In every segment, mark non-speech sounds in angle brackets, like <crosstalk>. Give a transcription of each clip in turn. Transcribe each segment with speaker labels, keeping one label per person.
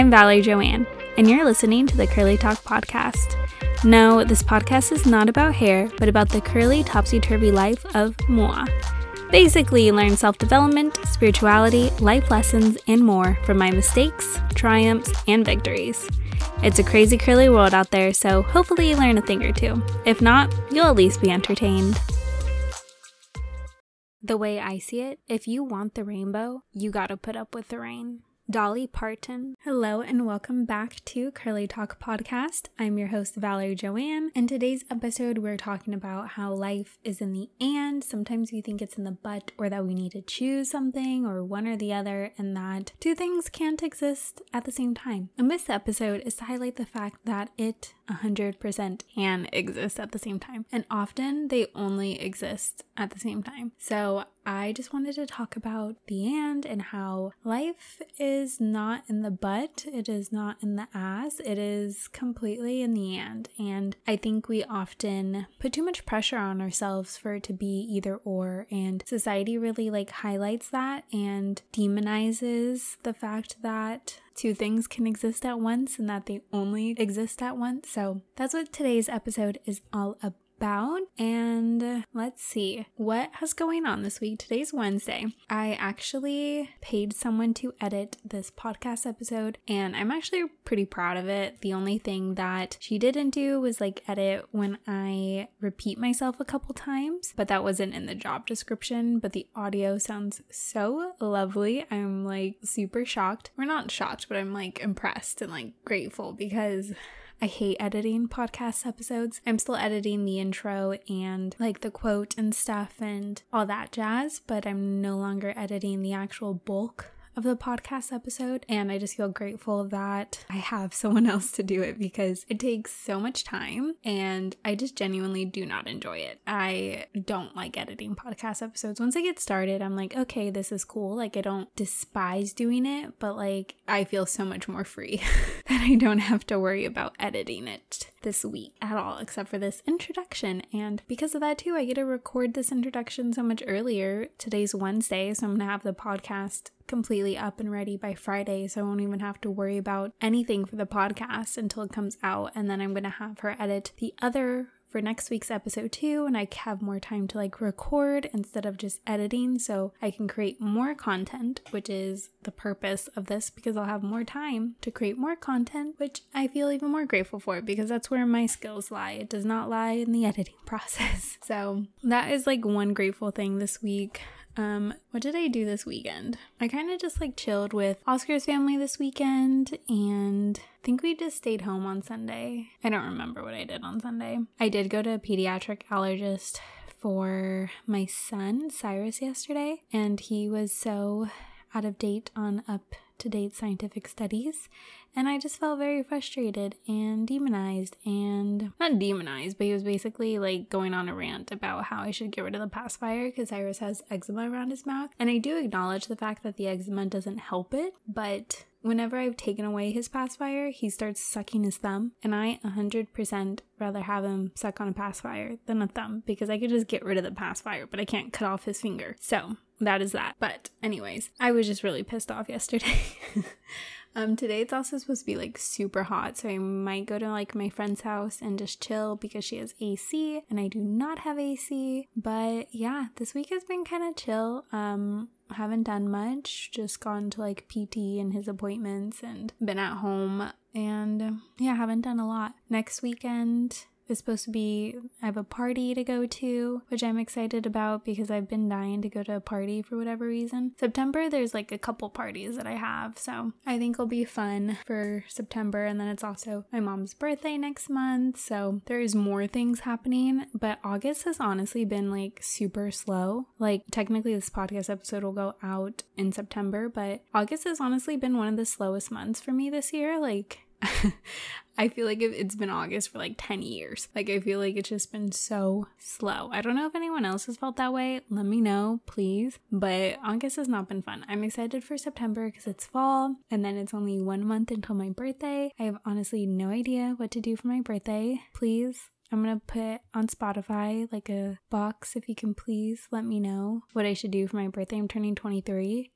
Speaker 1: I'm Valerie Joanne, and you're listening to the Curly Talk podcast. No, this podcast is not about hair, but about the curly, topsy turvy life of Moa. Basically, you learn self development, spirituality, life lessons, and more from my mistakes, triumphs, and victories. It's a crazy curly world out there, so hopefully you learn a thing or two. If not, you'll at least be entertained. The way I see it, if you want the rainbow, you gotta put up with the rain. Dolly Parton. Hello and welcome back to Curly Talk Podcast. I'm your host, Valerie Joanne. In today's episode, we're talking about how life is in the and. Sometimes we think it's in the but, or that we need to choose something or one or the other, and that two things can't exist at the same time. And this episode is to highlight the fact that it 100% and exist at the same time. And often they only exist at the same time. So I just wanted to talk about the and and how life is not in the but, it is not in the as, it is completely in the and. And I think we often put too much pressure on ourselves for it to be either or. And society really like highlights that and demonizes the fact that two things can exist at once and that they only exist at once. So that's what today's episode is all about about. And let's see what has going on this week. Today's Wednesday. I actually paid someone to edit this podcast episode, and I'm actually pretty proud of it. The only thing that she didn't do was like edit when I repeat myself a couple times, but that wasn't in the job description. But the audio sounds so lovely. I'm like super shocked. We're not shocked, but I'm like impressed and like grateful because I hate editing podcast episodes. I'm still editing the intro and like the quote and stuff and all that jazz, but I'm no longer editing the actual bulk of the podcast episode. And I just feel grateful that I have <laughs> someone else to do it because it takes so much time and I just genuinely do not enjoy it. I don't like editing podcast episodes. Once I get started, I'm like, okay, this is cool. Like, I don't despise doing it, but like, I feel so much more free <laughs> that I don't have to worry about editing it this week at all, except for this introduction. And because of that, too, I get to record this introduction so much earlier. Today's Wednesday, so I'm to have the podcast completely up and ready by Friday, so I won't even have to worry about anything for the podcast until it comes out. And then I'm going to have her edit the other for next week's episode too and I have more time to like record instead of just editing so I can create more content which is the purpose of this because I'll have more time to create more content which I feel even more grateful for because that's where my skills lie it does not lie in the <laughs> editing process so that is like one grateful thing this week um, what did I do this weekend? I kind of just like chilled with Oscar's family this weekend and I think we just stayed home on Sunday. I don't remember what I did on Sunday. I did go to a pediatric allergist for my son, Cyrus, yesterday, and he was so out of date on up to date scientific studies. And I just felt very frustrated and demonized and not demonized, but he was basically like going on a rant about how I should get rid of the pacifier because Cyrus has eczema around his mouth. And I do acknowledge the fact that the eczema doesn't help it, but whenever I've taken away his pacifier, he starts sucking his thumb, and I 100% rather have him suck on a pacifier than a thumb because I could just get rid of the pacifier, but I can't cut off his finger. So that is that. But, anyways, I was just really pissed off <laughs> yesterday. Um, today it's also supposed to be like super hot, so I might go to like my friend's house and just chill because she has AC and I do not have AC. But yeah, this week has been kind of chill. Um, haven't done much, just gone to like PT and his appointments and been at home and yeah, haven't done a lot. Next weekend is supposed to be I have a party to go to, which I'm excited about because I've been dying to go to a party for whatever reason. September there's like a couple parties that I have, so I think it'll be fun for September and then it's also my mom's birthday next month, so there's more things happening, but August has honestly been like super slow. Like technically this podcast episode will go out in September, but August has honestly been one of the slowest months for me this year. Like I feel like it's been August for like 10 years. Like, I feel like it's just been so slow. I don't know if anyone else has felt that way. Let me know, please. But August has not been fun. I'm excited for September because it's fall and then it's only one month until my birthday. I have honestly no idea what to do for my birthday. Please I'm gonna put on Spotify like a box if you can please let me know what I should do for my birthday. I'm turning 23,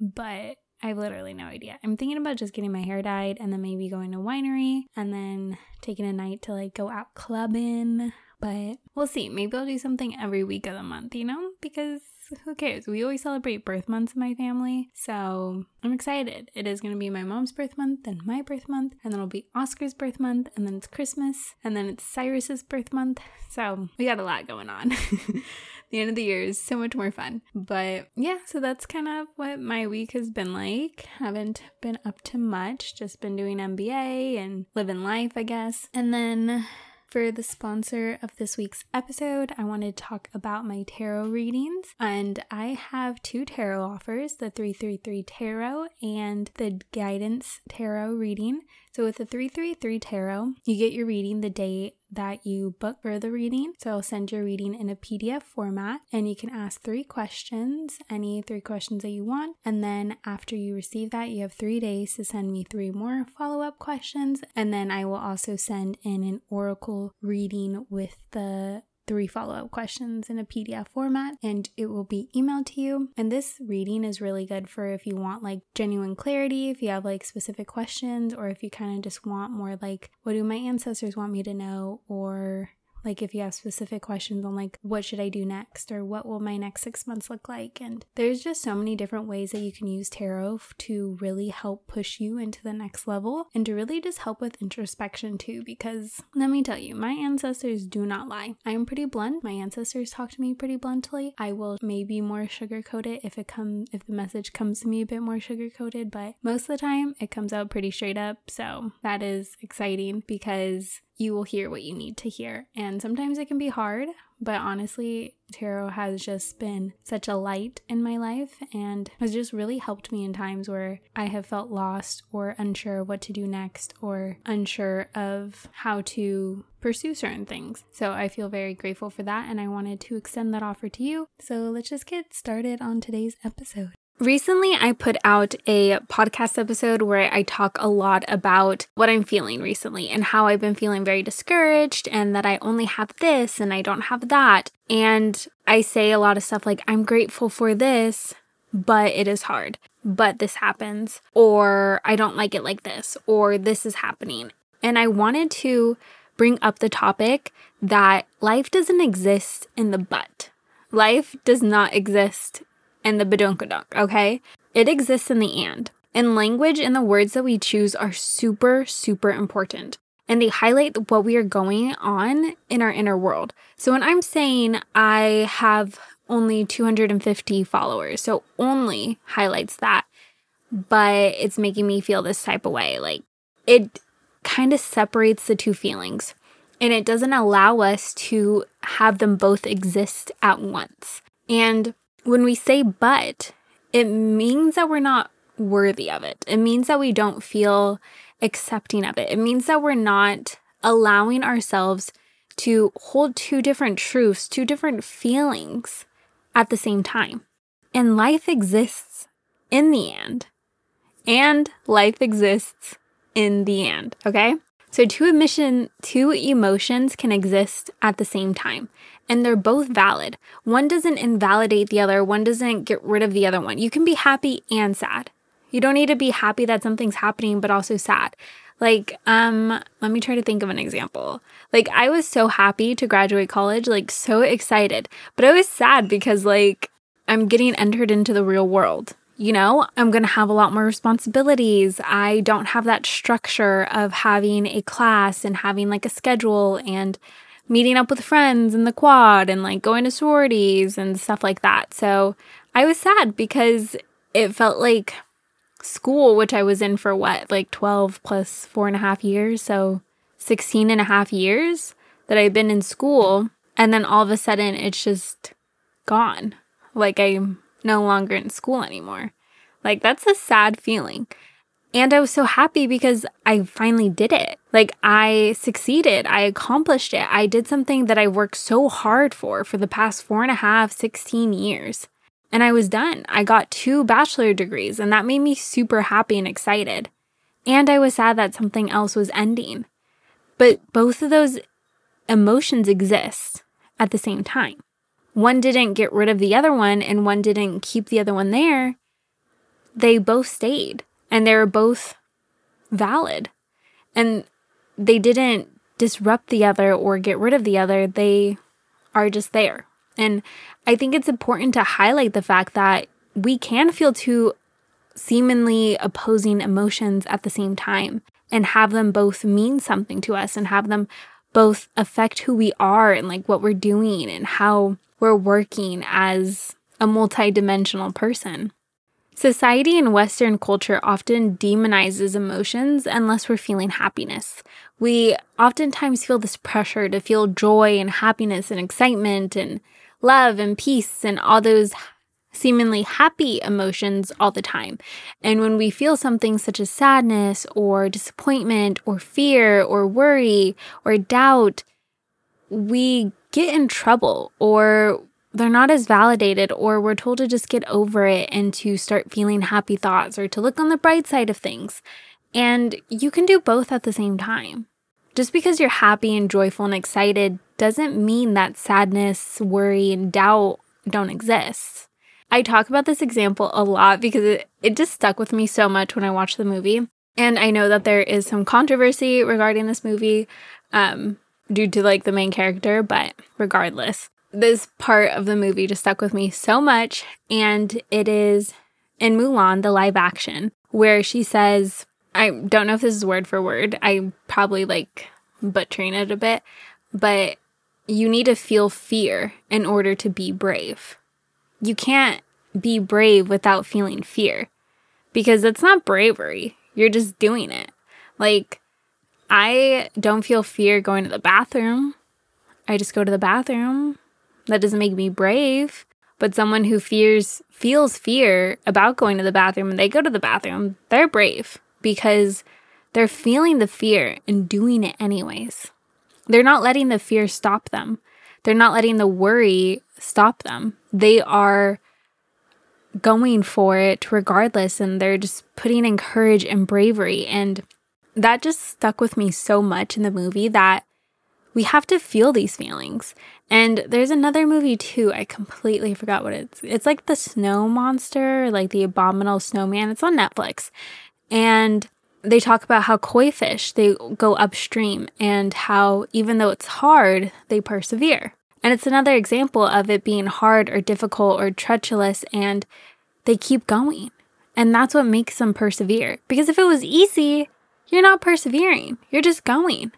Speaker 1: but I have literally no idea. I'm thinking about just getting my hair dyed and then maybe going to winery and then taking a night to like go out clubbing. But we'll see. Maybe I'll do something every week of the month, you know? Because who cares? We always celebrate birth months in my family. So I'm excited. It is going to be my mom's birth month, then my birth month, and then it'll be Oscar's birth month, and then it's Christmas, and then it's Cyrus's birth month. So we got a lot going on. <laughs> the end of the year is so much more fun. But yeah, so that's kind of what my week has been like. Haven't been up to much, just been doing MBA and living life, I guess. And then for the sponsor of this week's episode, I want to talk about my tarot readings. And I have two tarot offers the 333 Tarot and the Guidance Tarot reading. So, with the 333 Tarot, you get your reading the day that you book for the reading. So, I'll send your reading in a PDF format and you can ask three questions, any three questions that you want. And then, after you receive that, you have three days to send me three more follow up questions. And then, I will also send in an oracle reading with the three follow up questions in a PDF format and it will be emailed to you. And this reading is really good for if you want like genuine clarity, if you have like specific questions, or if you kind of just want more like, what do my ancestors want me to know? Or like if you have specific questions on like what should I do next or what will my next 6 months look like and there's just so many different ways that you can use tarot to really help push you into the next level and to really just help with introspection too because let me tell you my ancestors do not lie. I am pretty blunt. My ancestors talk to me pretty bluntly. I will maybe more sugar coat it if it comes if the message comes to me a bit more sugar coated, but most of the time it comes out pretty straight up. So that is exciting because you will hear what you need to hear. And sometimes it can be hard, but honestly, tarot has just been such a light in my life and has just really helped me in times where I have felt lost or unsure of what to do next or unsure of how to pursue certain things. So I feel very grateful for that and I wanted to extend that offer to you. So let's just get started on today's episode. Recently, I put out a podcast episode where I talk a lot about what I'm feeling recently and how I've been feeling very discouraged and that I only have this and I don't have that. And I say a lot of stuff like, I'm grateful for this, but it is hard, but this happens, or I don't like it like this, or this is happening. And I wanted to bring up the topic that life doesn't exist in the but. Life does not exist and the badunkadunk, okay? It exists in the and. And language and the words that we choose are super, super important. And they highlight what we are going on in our inner world. So when I'm saying I have only 250 followers, so only highlights that, but it's making me feel this type of way. Like it kind of separates the two feelings and it doesn't allow us to have them both exist at once. And when we say but, it means that we're not worthy of it. It means that we don't feel accepting of it. It means that we're not allowing ourselves to hold two different truths, two different feelings at the same time. And life exists in the end, and life exists in the end, okay? So two emission, two emotions can exist at the same time and they're both valid. One doesn't invalidate the other, one doesn't get rid of the other one. You can be happy and sad. You don't need to be happy that something's happening, but also sad. Like, um, let me try to think of an example. Like, I was so happy to graduate college, like, so excited, but I was sad because, like, I'm getting entered into the real world. You know, I'm going to have a lot more responsibilities. I don't have that structure of having a class and having like a schedule and meeting up with friends in the quad and like going to sororities and stuff like that. So I was sad because it felt like school, which I was in for what, like 12 plus four and a half years. So 16 and a half years that I've been in school. And then all of a sudden it's just gone. Like I'm no longer in school anymore. Like that's a sad feeling. And I was so happy because I finally did it. Like I succeeded. I accomplished it. I did something that I worked so hard for for the past four and a half, 16 years. And I was done. I got two bachelor degrees and that made me super happy and excited. And I was sad that something else was ending. But both of those emotions exist at the same time. One didn't get rid of the other one and one didn't keep the other one there they both stayed and they're both valid. And they didn't disrupt the other or get rid of the other. They are just there. And I think it's important to highlight the fact that we can feel two seemingly opposing emotions at the same time and have them both mean something to us and have them both affect who we are and like what we're doing and how we're working as a multidimensional person. Society and Western culture often demonizes emotions unless we're feeling happiness. We oftentimes feel this pressure to feel joy and happiness and excitement and love and peace and all those seemingly happy emotions all the time. And when we feel something such as sadness or disappointment or fear or worry or doubt, we get in trouble or they're not as validated, or we're told to just get over it and to start feeling happy thoughts or to look on the bright side of things. And you can do both at the same time. Just because you're happy and joyful and excited doesn't mean that sadness, worry, and doubt don't exist. I talk about this example a lot because it, it just stuck with me so much when I watched the movie. And I know that there is some controversy regarding this movie um, due to like the main character, but regardless, this part of the movie just stuck with me so much. And it is in Mulan, the live action, where she says, I don't know if this is word for word. I probably like butchering it a bit, but you need to feel fear in order to be brave. You can't be brave without feeling fear because it's not bravery. You're just doing it. Like, I don't feel fear going to the bathroom. I just go to the bathroom that doesn't make me brave. But someone who fears feels fear about going to the bathroom and they go to the bathroom, they're brave because they're feeling the fear and doing it anyways. They're not letting the fear stop them. They're not letting the worry stop them. They are going for it regardless and they're just putting in courage and bravery and that just stuck with me so much in the movie that we have to feel these feelings. And there's another movie too. I completely forgot what it's. It's like the snow monster, like the abominable snowman. It's on Netflix. And they talk about how koi fish, they go upstream and how even though it's hard, they persevere. And it's another example of it being hard or difficult or treacherous and they keep going. And that's what makes them persevere. Because if it was easy, you're not persevering. You're just going.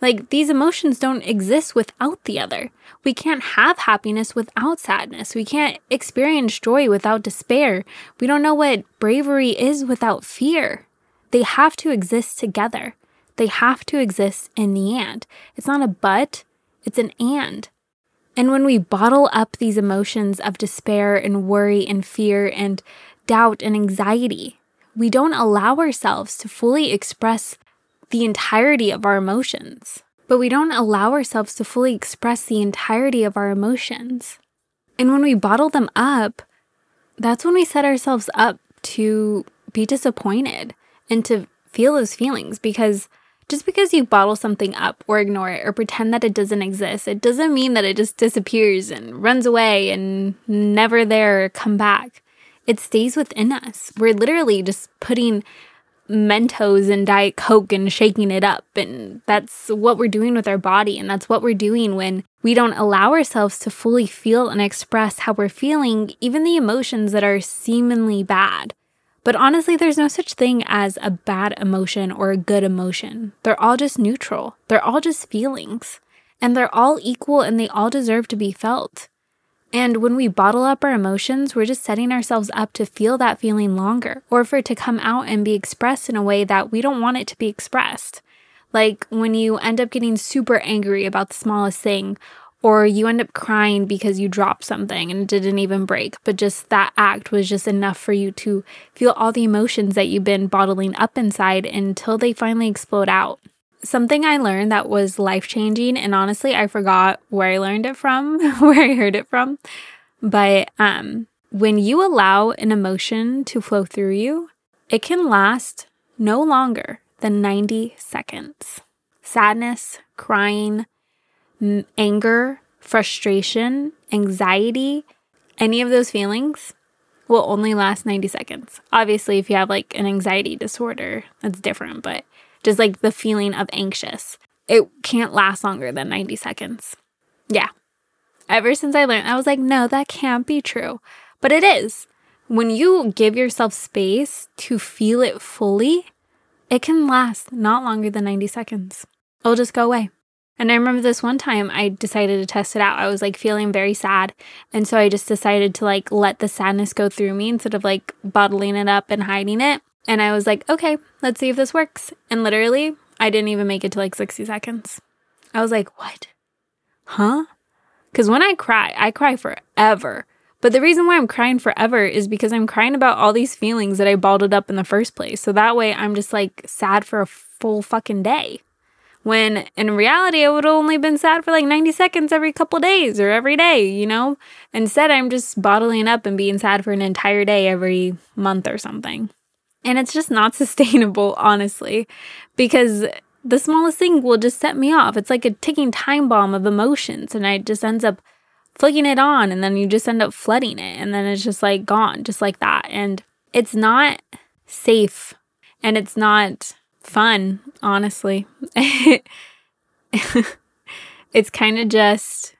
Speaker 1: Like these emotions don't exist without the other. We can't have happiness without sadness. We can't experience joy without despair. We don't know what bravery is without fear. They have to exist together. They have to exist in the and. It's not a but, it's an and. And when we bottle up these emotions of despair and worry and fear and doubt and anxiety, we don't allow ourselves to fully express the entirety of our emotions, but we don't allow ourselves to fully express the entirety of our emotions. And when we bottle them up, that's when we set ourselves up to be disappointed and to feel those feelings because just because you bottle something up or ignore it or pretend that it doesn't exist, it doesn't mean that it just disappears and runs away and never there come back. It stays within us. We're literally just putting Mentos and Diet Coke and shaking it up. And that's what we're doing with our body. And that's what we're doing when we don't allow ourselves to fully feel and express how we're feeling, even the emotions that are seemingly bad. But honestly, there's no such thing as a bad emotion or a good emotion. They're all just neutral, they're all just feelings. And they're all equal and they all deserve to be felt. And when we bottle up our emotions, we're just setting ourselves up to feel that feeling longer or for it to come out and be expressed in a way that we don't want it to be expressed. Like when you end up getting super angry about the smallest thing, or you end up crying because you dropped something and it didn't even break, but just that act was just enough for you to feel all the emotions that you've been bottling up inside until they finally explode out something I learned that was life changing, and honestly, I forgot where I learned it from, <laughs> where I heard it from. But um, when you allow an emotion to flow through you, it can last no longer than 90 seconds. Sadness, crying, m- anger, frustration, anxiety, any of those feelings will only last 90 seconds. Obviously, if you have like an anxiety disorder, that's different, but just like the feeling of anxious, it can't last longer than 90 seconds. Yeah. Ever since I learned, I was like, no, that can't be true. But it is. When you give yourself space to feel it fully, it can last not longer than 90 seconds. It'll just go away. And I remember this one time I decided to test it out. I was like feeling very sad. And so I just decided to like let the sadness go through me instead of like bottling it up and hiding it. And I was like, okay, let's see if this works. And literally, I didn't even make it to like 60 seconds. I was like, what? Huh? Because when I cry, I cry forever. But the reason why I'm crying forever is because I'm crying about all these feelings that I bottled up in the first place. So that way I'm just like sad for a full fucking day. When in reality, I would have only been sad for like 90 seconds every couple days or every day, you know? Instead, I'm just bottling up and being sad for an entire day every month or something. And it's just not <laughs> sustainable, honestly, because the smallest thing will just set me off. It's like a ticking time bomb of emotions, and I just ends up flicking it on, and then you just end up flooding it, and then it's just like gone, just like that. And it's not safe and it's not fun, honestly. <laughs> it's kind of just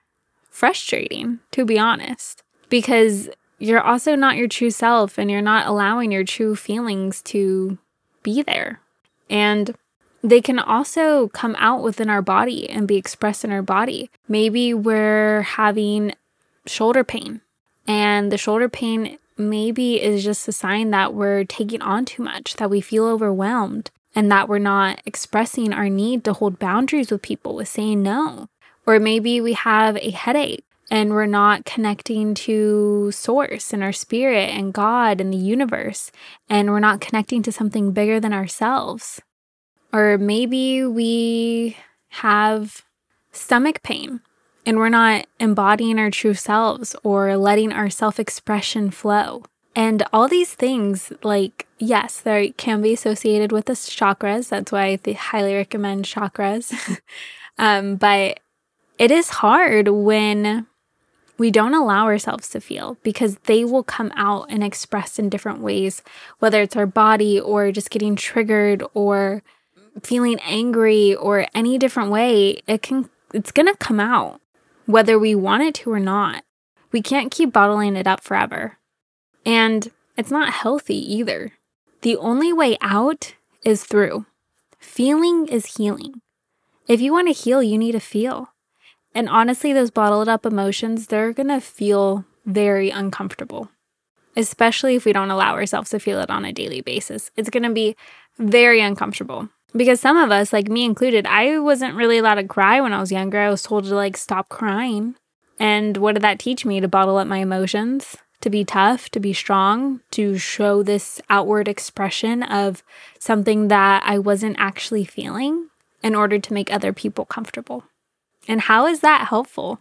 Speaker 1: frustrating, to be honest, because you're also not your true self and you're not allowing your true feelings to be there. And they can also come out within our body and be expressed in our body. Maybe we're having shoulder pain, and the shoulder pain maybe is just a sign that we're taking on too much, that we feel overwhelmed, and that we're not expressing our need to hold boundaries with people with saying no. Or maybe we have a headache and we're not connecting to source and our spirit and God and the universe, and we're not connecting to something bigger than ourselves. Or maybe we have stomach pain and we're not embodying our true selves or letting our self expression flow. And all these things, like, yes, they can be associated with the chakras. That's why I highly recommend chakras. <laughs> um, but it is hard when we don't allow ourselves to feel because they will come out and express in different ways, whether it's our body or just getting triggered or feeling angry or any different way. It can, it's going to come out whether we want it to or not. We can't keep bottling it up forever. And it's not healthy either. The only way out is through. Feeling is healing. If you want to heal, you need to feel. And honestly, those bottled up emotions, they're going to feel very uncomfortable, especially if we don't allow ourselves to feel it on a daily basis. It's going to be very uncomfortable. Because some of us, like me included, I wasn't really allowed to cry when I was younger. I was told to like stop crying. And what did that teach me? To bottle up my emotions, to be tough, to be strong, to show this outward expression of something that I wasn't actually feeling in order to make other people comfortable. And how is that helpful?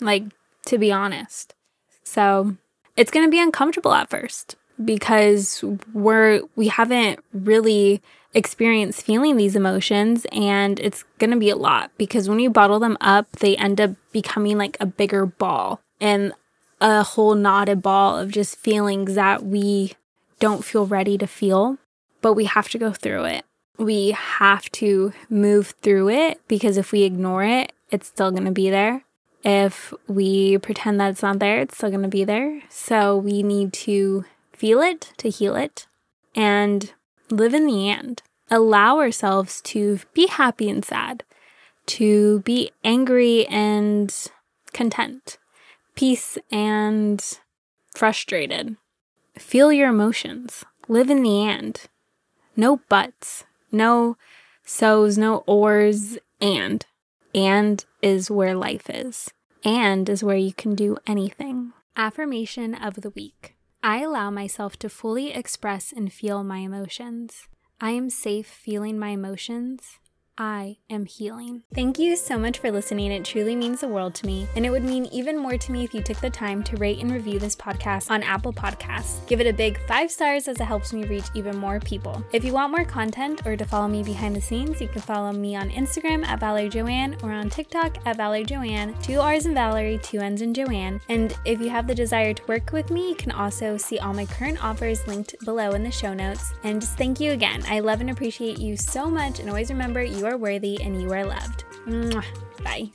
Speaker 1: Like, to be honest. So, it's going to be uncomfortable at first because we're we haven't really experienced feeling these emotions and it's going to be a lot because when you bottle them up they end up becoming like a bigger ball and a whole knotted ball of just feelings that we don't feel ready to feel but we have to go through it we have to move through it because if we ignore it it's still going to be there if we pretend that it's not there it's still going to be there so we need to feel it to heal it and live in the and. Allow ourselves to be happy and sad, to be angry and content, peace and frustrated. Feel your emotions. Live in the and. No buts, no so's, no ors, and. And is where life is. And is where you can do anything. Affirmation of the week. I allow myself to fully express and feel my emotions. I am safe feeling my emotions. I am healing. Thank you so much for listening. It truly means the world to me. And it would mean even more to me if you took the time to rate and review this podcast on Apple Podcasts. Give it a big five stars as it helps me reach even more people. If you want more content or to follow me behind the scenes, you can follow me on Instagram at Valerie Joanne or on TikTok at Valerie Joanne, two R's in Valerie, two N's in Joanne. And if you have the desire to work with me, you can also see all my current offers linked below in the show notes. And just thank you again. I love and appreciate you so much. And always remember, you are worthy and you are loved. Bye.